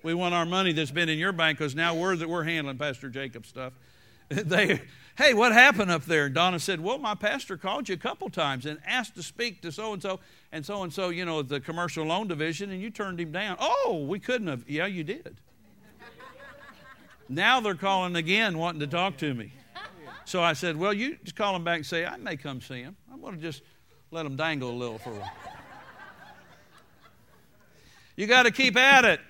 We want our money that's been in your bank because now we're that we're handling Pastor Jacob's stuff. they, hey, what happened up there? And Donna said, well, my pastor called you a couple times and asked to speak to so and so and so and so, you know, the commercial loan division, and you turned him down. Oh, we couldn't have. Yeah, you did. now they're calling again, wanting to talk to me. So I said, well, you just call him back and say, I may come see him. I'm going to just let them dangle a little for a while. You got to keep at it.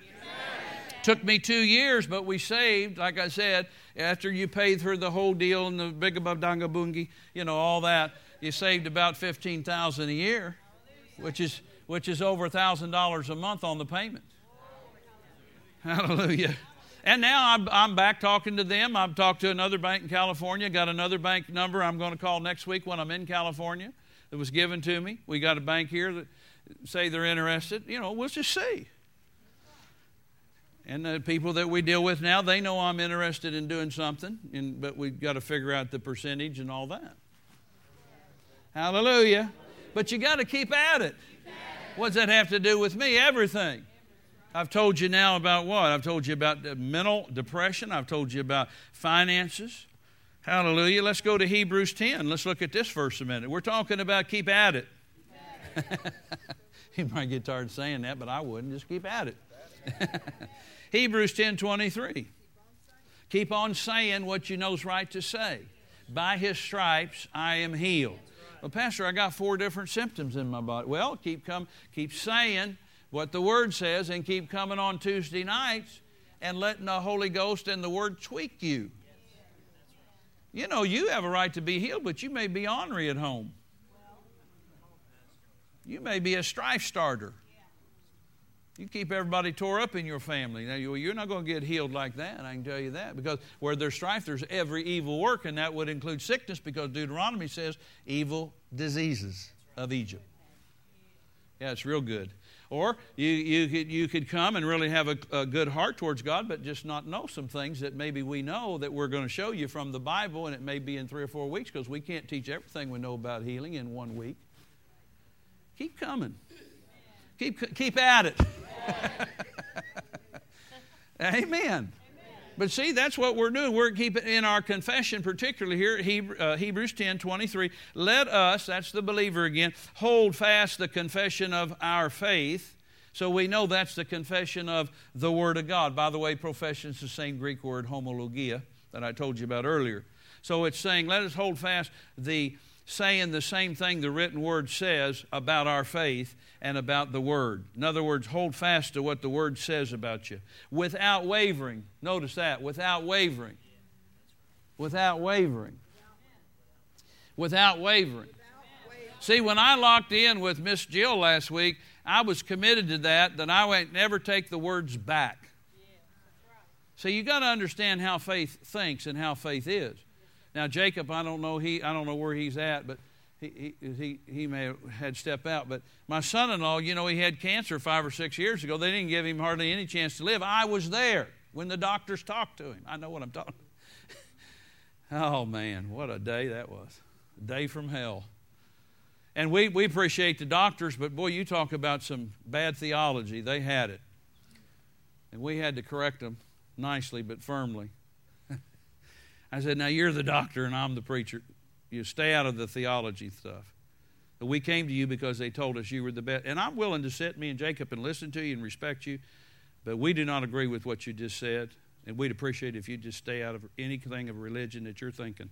Took me two years, but we saved, like I said, after you paid for the whole deal and the big above danga bungi, you know, all that, you saved about fifteen thousand a year, which is which is over thousand dollars a month on the payment. Hallelujah. And now I'm, I'm back talking to them. I've talked to another bank in California, got another bank number I'm going to call next week when I'm in California that was given to me. We got a bank here that say they're interested. You know, we'll just see. And the people that we deal with now, they know I'm interested in doing something, and, but we've got to figure out the percentage and all that. Hallelujah. But you got to keep at it. What does that have to do with me? Everything. I've told you now about what? I've told you about mental depression. I've told you about finances. Hallelujah. Let's go to Hebrews 10. Let's look at this verse a minute. We're talking about keep at it. you might get tired of saying that, but I wouldn't. Just keep at it. Hebrews 10 23. Keep on saying what you know is right to say. By his stripes I am healed. Well, Pastor, I got four different symptoms in my body. Well, keep come, keep saying what the Word says and keep coming on Tuesday nights and letting the Holy Ghost and the Word tweak you. You know, you have a right to be healed, but you may be ornery at home. You may be a strife starter. You keep everybody tore up in your family. Now, you're not going to get healed like that, I can tell you that. Because where there's strife, there's every evil work, and that would include sickness, because Deuteronomy says evil diseases of Egypt. Yeah, it's real good. Or you, you, could, you could come and really have a, a, good heart towards God, but just not know some things that maybe we know that we're going to show you from the Bible, and it may be in three or four weeks because we can't teach everything we know about healing in one week. Keep coming. Keep, keep at it. Amen. But see, that's what we're doing. We're keeping in our confession, particularly here uh, Hebrews 10 23. Let us, that's the believer again, hold fast the confession of our faith. So we know that's the confession of the Word of God. By the way, profession is the same Greek word, homologia, that I told you about earlier. So it's saying, let us hold fast the saying the same thing the written word says about our faith and about the word. In other words, hold fast to what the word says about you without wavering. Notice that, without wavering. Without wavering. Without wavering. See, when I locked in with Miss Jill last week, I was committed to that, that I would never take the words back. See, you got to understand how faith thinks and how faith is. Now Jacob, I don't know he I don't know where he's at, but he, he, he may have had step out. But my son-in-law, you know, he had cancer five or six years ago. They didn't give him hardly any chance to live. I was there when the doctors talked to him. I know what I'm talking. oh man, what a day that was! A day from hell. And we, we appreciate the doctors, but boy, you talk about some bad theology. They had it. And we had to correct them nicely but firmly. I said, Now you're the doctor and I'm the preacher. You stay out of the theology stuff. We came to you because they told us you were the best. And I'm willing to sit, me and Jacob, and listen to you and respect you, but we do not agree with what you just said. And we'd appreciate if you just stay out of anything of religion that you're thinking.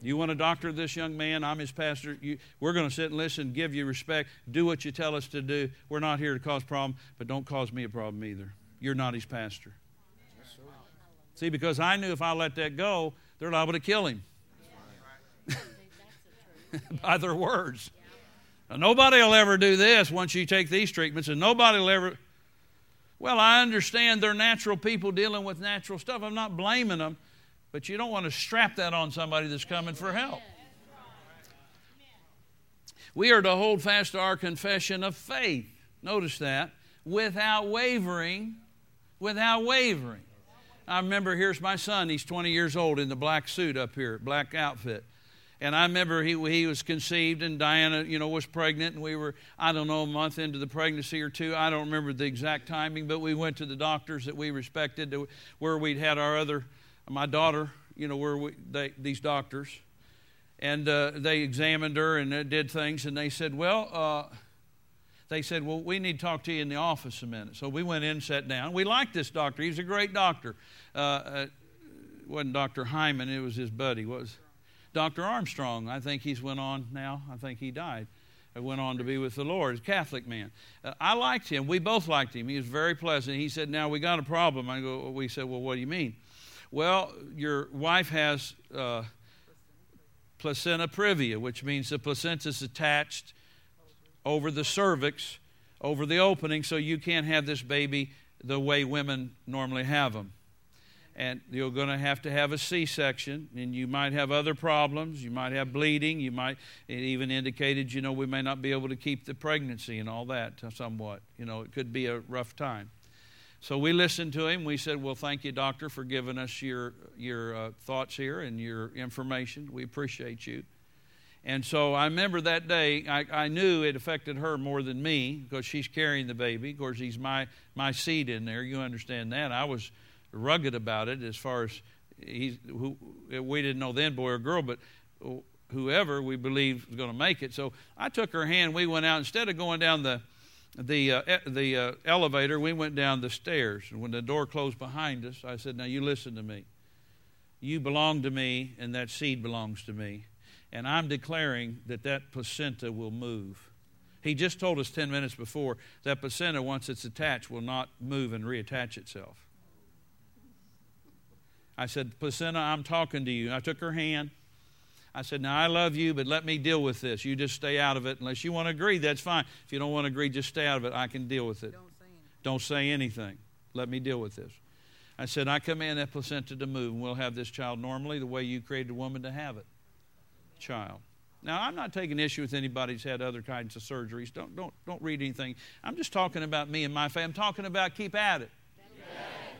You want to doctor this young man? I'm his pastor. You, we're going to sit and listen, give you respect, do what you tell us to do. We're not here to cause problem, but don't cause me a problem either. You're not his pastor. See, because I knew if I let that go, they're liable to kill him by their words. Now, nobody will ever do this once you take these treatments, and nobody will ever. Well, I understand they're natural people dealing with natural stuff. I'm not blaming them, but you don't want to strap that on somebody that's coming for help. We are to hold fast to our confession of faith. Notice that. Without wavering, without wavering. I remember here's my son. He's 20 years old in the black suit up here, black outfit. And I remember he, he was conceived, and Diana, you know, was pregnant, and we were, I don't know, a month into the pregnancy or two. I don't remember the exact timing, but we went to the doctors that we respected, where we'd had our other, my daughter, you know, where we, they, these doctors, and uh, they examined her and uh, did things, and they said, well, uh, they said, Well, we need to talk to you in the office a minute. So we went in, sat down. We liked this doctor. He was a great doctor. Uh, uh, wasn't Dr. Hyman, it was his buddy. What was Dr. Armstrong? I think he's went on now. I think he died. Went on to be with the Lord. A Catholic man. Uh, I liked him. We both liked him. He was very pleasant. He said, Now we got a problem. I go, We said, Well, what do you mean? Well, your wife has uh, placenta previa, which means the placenta is attached over the cervix, over the opening, so you can't have this baby the way women normally have them. And you're going to have to have a C section, and you might have other problems. You might have bleeding. You might, it even indicated, you know, we may not be able to keep the pregnancy and all that somewhat. You know, it could be a rough time. So we listened to him. We said, Well, thank you, doctor, for giving us your, your uh, thoughts here and your information. We appreciate you. And so I remember that day, I, I knew it affected her more than me because she's carrying the baby. Of course, he's my, my seed in there. You understand that. I was rugged about it as far as he's, who, we didn't know then, boy or girl, but whoever we believed was going to make it. So I took her hand. We went out. Instead of going down the, the, uh, the uh, elevator, we went down the stairs. And when the door closed behind us, I said, Now you listen to me. You belong to me, and that seed belongs to me and I'm declaring that that placenta will move. He just told us 10 minutes before that placenta, once it's attached, will not move and reattach itself. I said, Placenta, I'm talking to you. I took her hand. I said, Now I love you, but let me deal with this. You just stay out of it. Unless you want to agree, that's fine. If you don't want to agree, just stay out of it. I can deal with it. Don't say anything. Don't say anything. Let me deal with this. I said, I command that placenta to move, and we'll have this child normally the way you created a woman to have it child. Now, I'm not taking issue with anybody who's had other kinds of surgeries. Don't, don't, don't read anything. I'm just talking about me and my family. I'm talking about keep at it.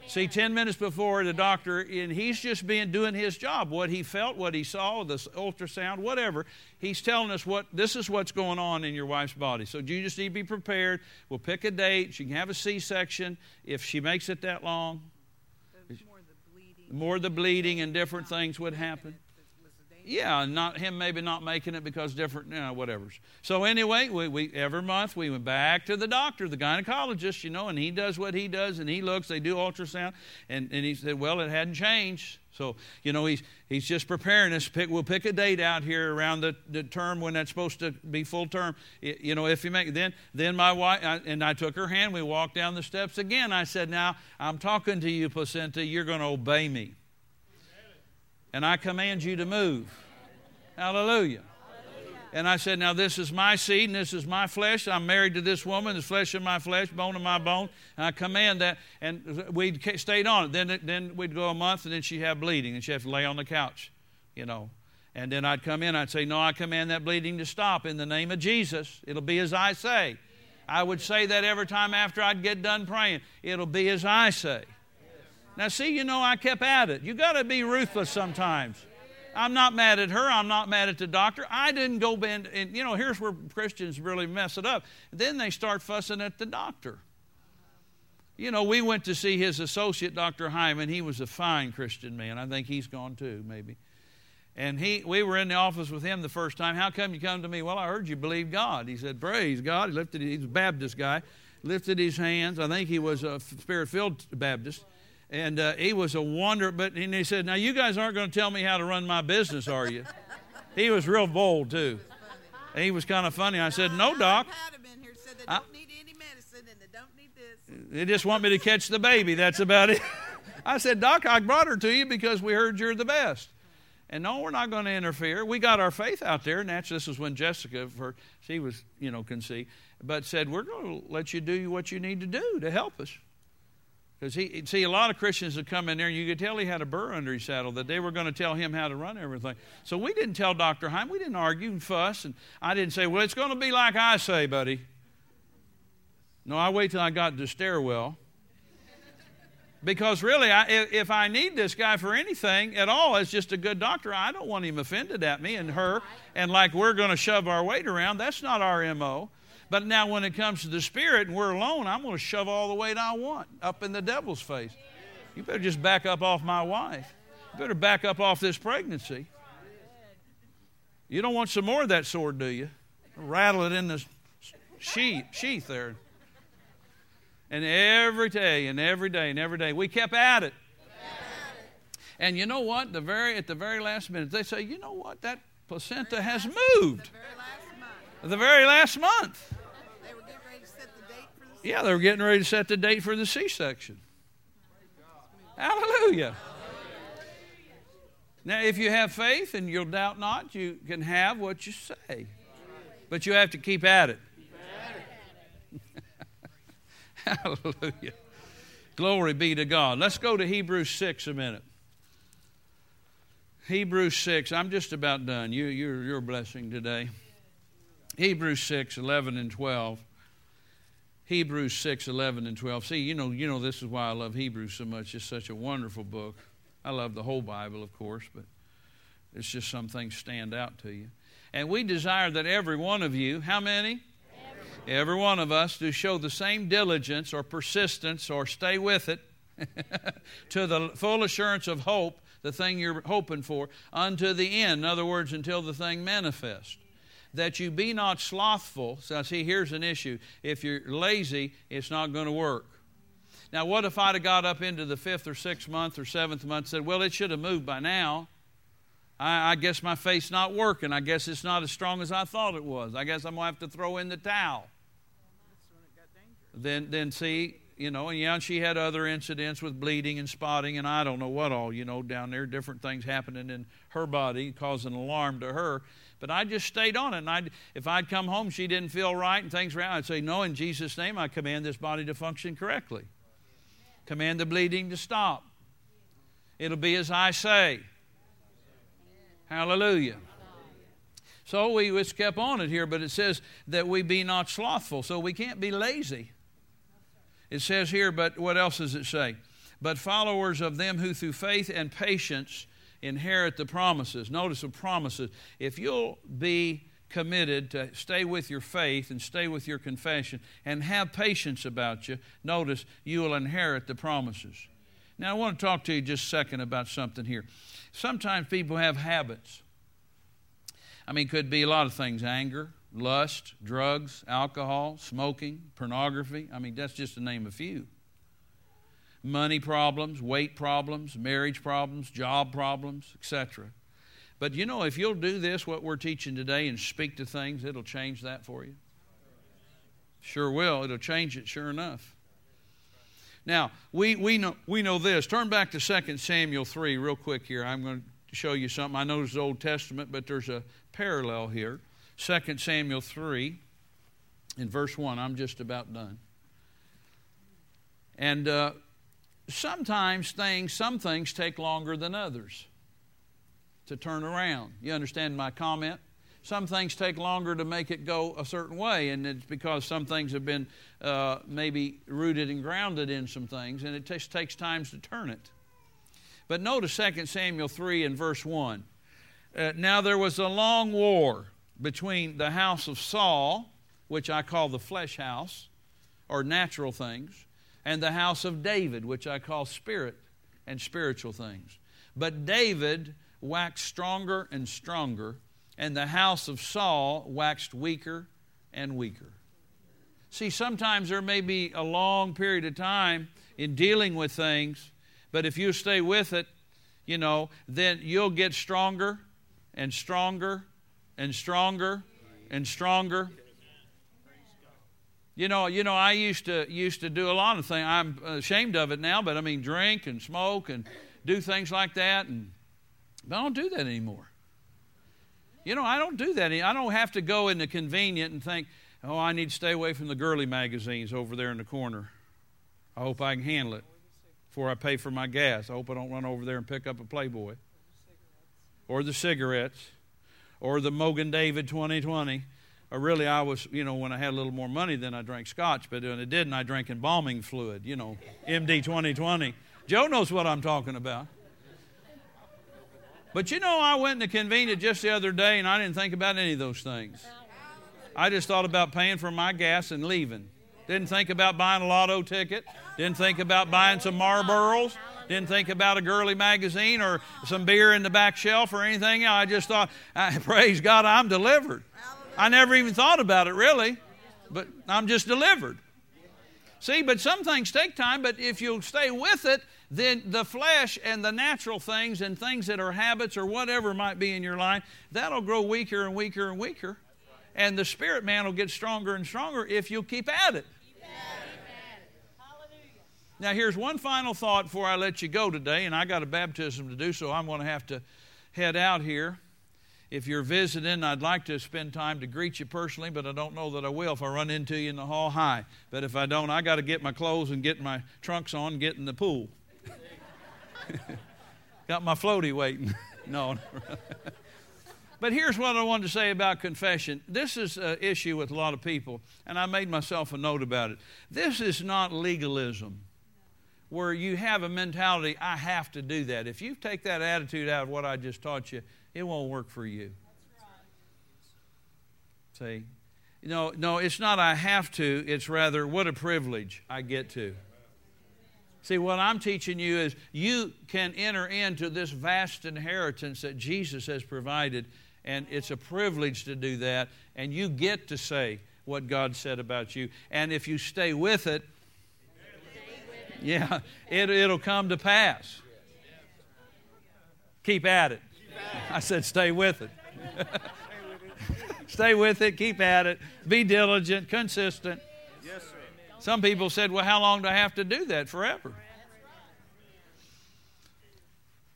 See, 10 minutes before the doctor, and he's just being doing his job. What he felt, what he saw, the ultrasound, whatever. He's telling us what this is what's going on in your wife's body. So you just need to be prepared. We'll pick a date. She can have a C section if she makes it that long. More the bleeding, more the bleeding and different things would happen yeah, not him maybe not making it because different, you know, whatever. So anyway, we, we every month we went back to the doctor, the gynecologist, you know, and he does what he does, and he looks. They do ultrasound, and, and he said, well, it hadn't changed. So you know, he's he's just preparing us. Pick, we'll pick a date out here around the, the term when that's supposed to be full term. You know, if you make then then my wife I, and I took her hand. We walked down the steps again. I said, now I'm talking to you, placenta. You're going to obey me and I command you to move. Hallelujah. And I said, Now this is my seed and this is my flesh. I'm married to this woman, this flesh of my flesh, bone of my bone. And I command that. And we stayed on it. Then, then we'd go a month and then she'd have bleeding and she'd have to lay on the couch, you know. And then I'd come in, I'd say, No, I command that bleeding to stop in the name of Jesus. It'll be as I say. I would say that every time after I'd get done praying. It'll be as I say. Now, see, you know, I kept at it. You got to be ruthless sometimes. I'm not mad at her. I'm not mad at the doctor. I didn't go bend. And, you know, here's where Christians really mess it up. Then they start fussing at the doctor. You know, we went to see his associate, Dr. Hyman. He was a fine Christian man. I think he's gone too, maybe. And he, we were in the office with him the first time. How come you come to me? Well, I heard you believe God. He said, Praise God. He lifted, he's a Baptist guy, lifted his hands. I think he was a spirit filled Baptist and uh, he was a wonder. But and he said, "Now you guys aren't going to tell me how to run my business, are you?" he was real bold too. He was kind of funny. I said, "No, doc." I, they just want me to catch the baby. That's about it. I said, Doc, I brought her to you because we heard you're the best. And no, we're not going to interfere. We got our faith out there, and that's this was when Jessica, her, she was, you know, conceived, but said, We're going to let you do what you need to do to help us. Because he see a lot of Christians would come in there and you could tell he had a burr under his saddle that they were going to tell him how to run everything. So we didn't tell Dr. Heim, we didn't argue and fuss, and I didn't say, Well, it's going to be like I say, buddy. No, I wait till I got to the stairwell. Because really, I, if I need this guy for anything at all as just a good doctor, I don't want him offended at me and her and like we're going to shove our weight around. That's not our MO. But now, when it comes to the Spirit and we're alone, I'm going to shove all the weight I want up in the devil's face. You better just back up off my wife. You better back up off this pregnancy. You don't want some more of that sword, do you? Rattle it in the sheath, sheath there. And every day and every day and every day, we kept at it. And you know what? The very at the very last minute, they say, you know what? That placenta has moved. The very last month. Yeah, they were getting ready to set the date for the C section. Hallelujah. Now, if you have faith and you'll doubt not, you can have what you say. But you have to keep at it. Hallelujah. Glory be to God. Let's go to Hebrews 6 a minute. Hebrews 6. I'm just about done. You, you're, you're blessing today. Hebrews 6, 11 and 12. Hebrews 6, 11, and 12. See, you know, you know this is why I love Hebrews so much. It's such a wonderful book. I love the whole Bible, of course, but it's just some things stand out to you. And we desire that every one of you, how many? Every, every one of us, do show the same diligence or persistence or stay with it to the full assurance of hope, the thing you're hoping for, unto the end. In other words, until the thing manifests that you be not slothful. So, see, here's an issue. If you're lazy, it's not going to work. Now, what if I'd have got up into the fifth or sixth month or seventh month and said, well, it should have moved by now? I, I guess my faith's not working. I guess it's not as strong as I thought it was. I guess I'm going to have to throw in the towel. Then, then see, you know, and yeah, and she had other incidents with bleeding and spotting and I don't know what all, you know, down there, different things happening in her body, causing alarm to her. But I just stayed on it. And I'd, if I'd come home, she didn't feel right and things were out, I'd say, No, in Jesus' name, I command this body to function correctly. Command the bleeding to stop. It'll be as I say. Hallelujah. So we just kept on it here, but it says that we be not slothful. So we can't be lazy. It says here, but what else does it say? But followers of them who through faith and patience inherit the promises. Notice the promises. If you'll be committed to stay with your faith and stay with your confession and have patience about you, notice you will inherit the promises. Now, I want to talk to you just a second about something here. Sometimes people have habits. I mean, could be a lot of things anger, lust, drugs, alcohol, smoking, pornography. I mean, that's just to name a few money problems, weight problems, marriage problems, job problems, etc. But you know, if you'll do this, what we're teaching today, and speak to things, it'll change that for you. Sure will. It'll change it, sure enough. Now, we, we, know, we know this. Turn back to 2 Samuel 3 real quick here. I'm going to show you something. I know it's the Old Testament, but there's a parallel here. 2 Samuel 3 in verse 1. I'm just about done. And uh, sometimes things, some things take longer than others to turn around. You understand my comment? Some things take longer to make it go a certain way, and it's because some things have been uh, maybe rooted and grounded in some things, and it just takes times to turn it. But notice 2 Samuel 3 and verse 1. Uh, now there was a long war between the house of Saul, which I call the flesh house, or natural things, and the house of David, which I call spirit and spiritual things. But David waxed stronger and stronger, and the house of Saul waxed weaker and weaker. See, sometimes there may be a long period of time in dealing with things, but if you stay with it, you know, then you'll get stronger and stronger and stronger and stronger you know, you know, I used to used to do a lot of things. I'm ashamed of it now, but I mean, drink and smoke and do things like that, and but I don't do that anymore. You know, I don't do that. I don't have to go in the convenient and think, oh, I need to stay away from the girly magazines over there in the corner. I hope I can handle it before I pay for my gas. I hope I don't run over there and pick up a Playboy or the cigarettes or the Mogen David 2020 or really I was, you know, when I had a little more money, then I drank scotch, but when it didn't, I drank embalming fluid, you know, MD 2020. Joe knows what I'm talking about. But you know, I went the convenience just the other day and I didn't think about any of those things. I just thought about paying for my gas and leaving. Didn't think about buying a lotto ticket. Didn't think about buying some Marlboros. Didn't think about a girly magazine or some beer in the back shelf or anything. I just thought, praise God, I'm delivered. I never even thought about it really, but I'm just delivered. See, but some things take time, but if you'll stay with it, then the flesh and the natural things and things that are habits or whatever might be in your life, that'll grow weaker and weaker and weaker. And the spirit man will get stronger and stronger if you'll keep at it. Now, here's one final thought before I let you go today, and I got a baptism to do, so I'm going to have to head out here if you're visiting, I'd like to spend time to greet you personally, but I don't know that I will if I run into you in the hall. Hi. But if I don't, I got to get my clothes and get my trunks on get in the pool. got my floaty waiting. no. But here's what I wanted to say about confession. This is an issue with a lot of people, and I made myself a note about it. This is not legalism, where you have a mentality, I have to do that. If you take that attitude out of what I just taught you, it won't work for you. See? No, no, it's not I have to, it's rather what a privilege I get to. See, what I'm teaching you is you can enter into this vast inheritance that Jesus has provided, and it's a privilege to do that, and you get to say what God said about you. And if you stay with it, yeah, it, it'll come to pass. Keep at it. I said, stay with it. Stay with it, keep at it, be diligent, consistent. Yes, sir. Some people said, Well, how long do I have to do that? Forever.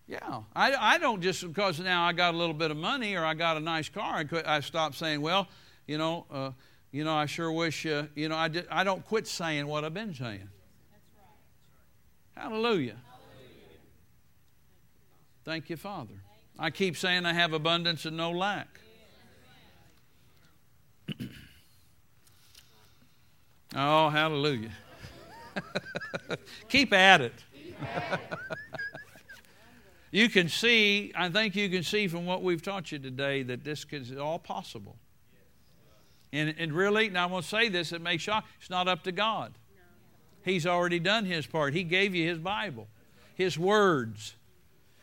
Yeah, I, I don't just because now I got a little bit of money or I got a nice car, I, I stop saying, Well, you know, uh, you know, I sure wish, uh, you know, I, did, I don't quit saying what I've been saying. Hallelujah. Thank you, Father. I keep saying I have abundance and no lack. oh, hallelujah. Keep at it. you can see, I think you can see from what we've taught you today that this is all possible. And, and really, and I want to say this, it may shock, it's not up to God. He's already done His part. He gave you His Bible, His words.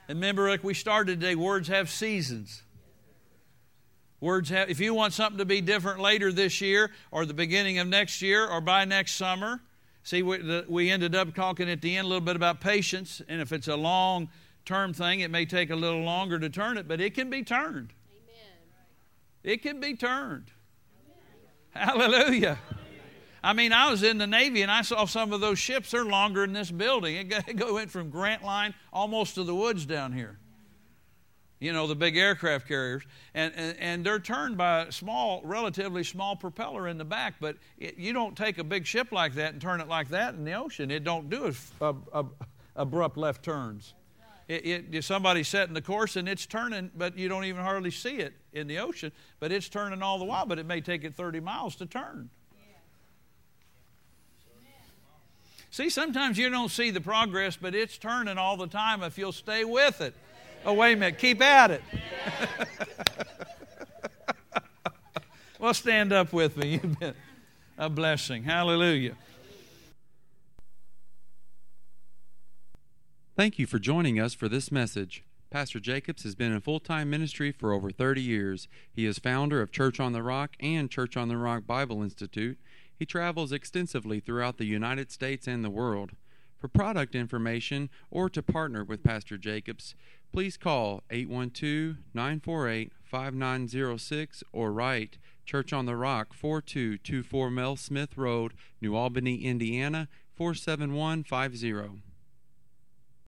And remember, like we started today, words have seasons. Words have, if you want something to be different later this year or the beginning of next year or by next summer, see, we, the, we ended up talking at the end a little bit about patience. And if it's a long term thing, it may take a little longer to turn it, but it can be turned. Amen. It can be turned. Amen. Hallelujah. I mean, I was in the Navy and I saw some of those ships. They're longer than this building. It went from Grant Line almost to the woods down here you know, the big aircraft carriers, and, and, and, they're turned by a small, relatively small propeller in the back. But it, you don't take a big ship like that and turn it like that in the ocean. It don't do a, a, uh, uh, abrupt left turns. It, it, somebody's setting the course and it's turning, but you don't even hardly see it in the ocean. But it's turning all the while. But it may take it 30 miles to turn. See, sometimes you don't see the progress, but it's turning all the time if you'll stay with it. Oh, wait a minute. Keep at it. well, stand up with me. You've been a blessing. Hallelujah. Thank you for joining us for this message. Pastor Jacobs has been in full time ministry for over 30 years. He is founder of Church on the Rock and Church on the Rock Bible Institute. He travels extensively throughout the United States and the world. For product information or to partner with Pastor Jacobs, please call 812 948 5906 or write Church on the Rock 4224 Mel Smith Road, New Albany, Indiana 47150.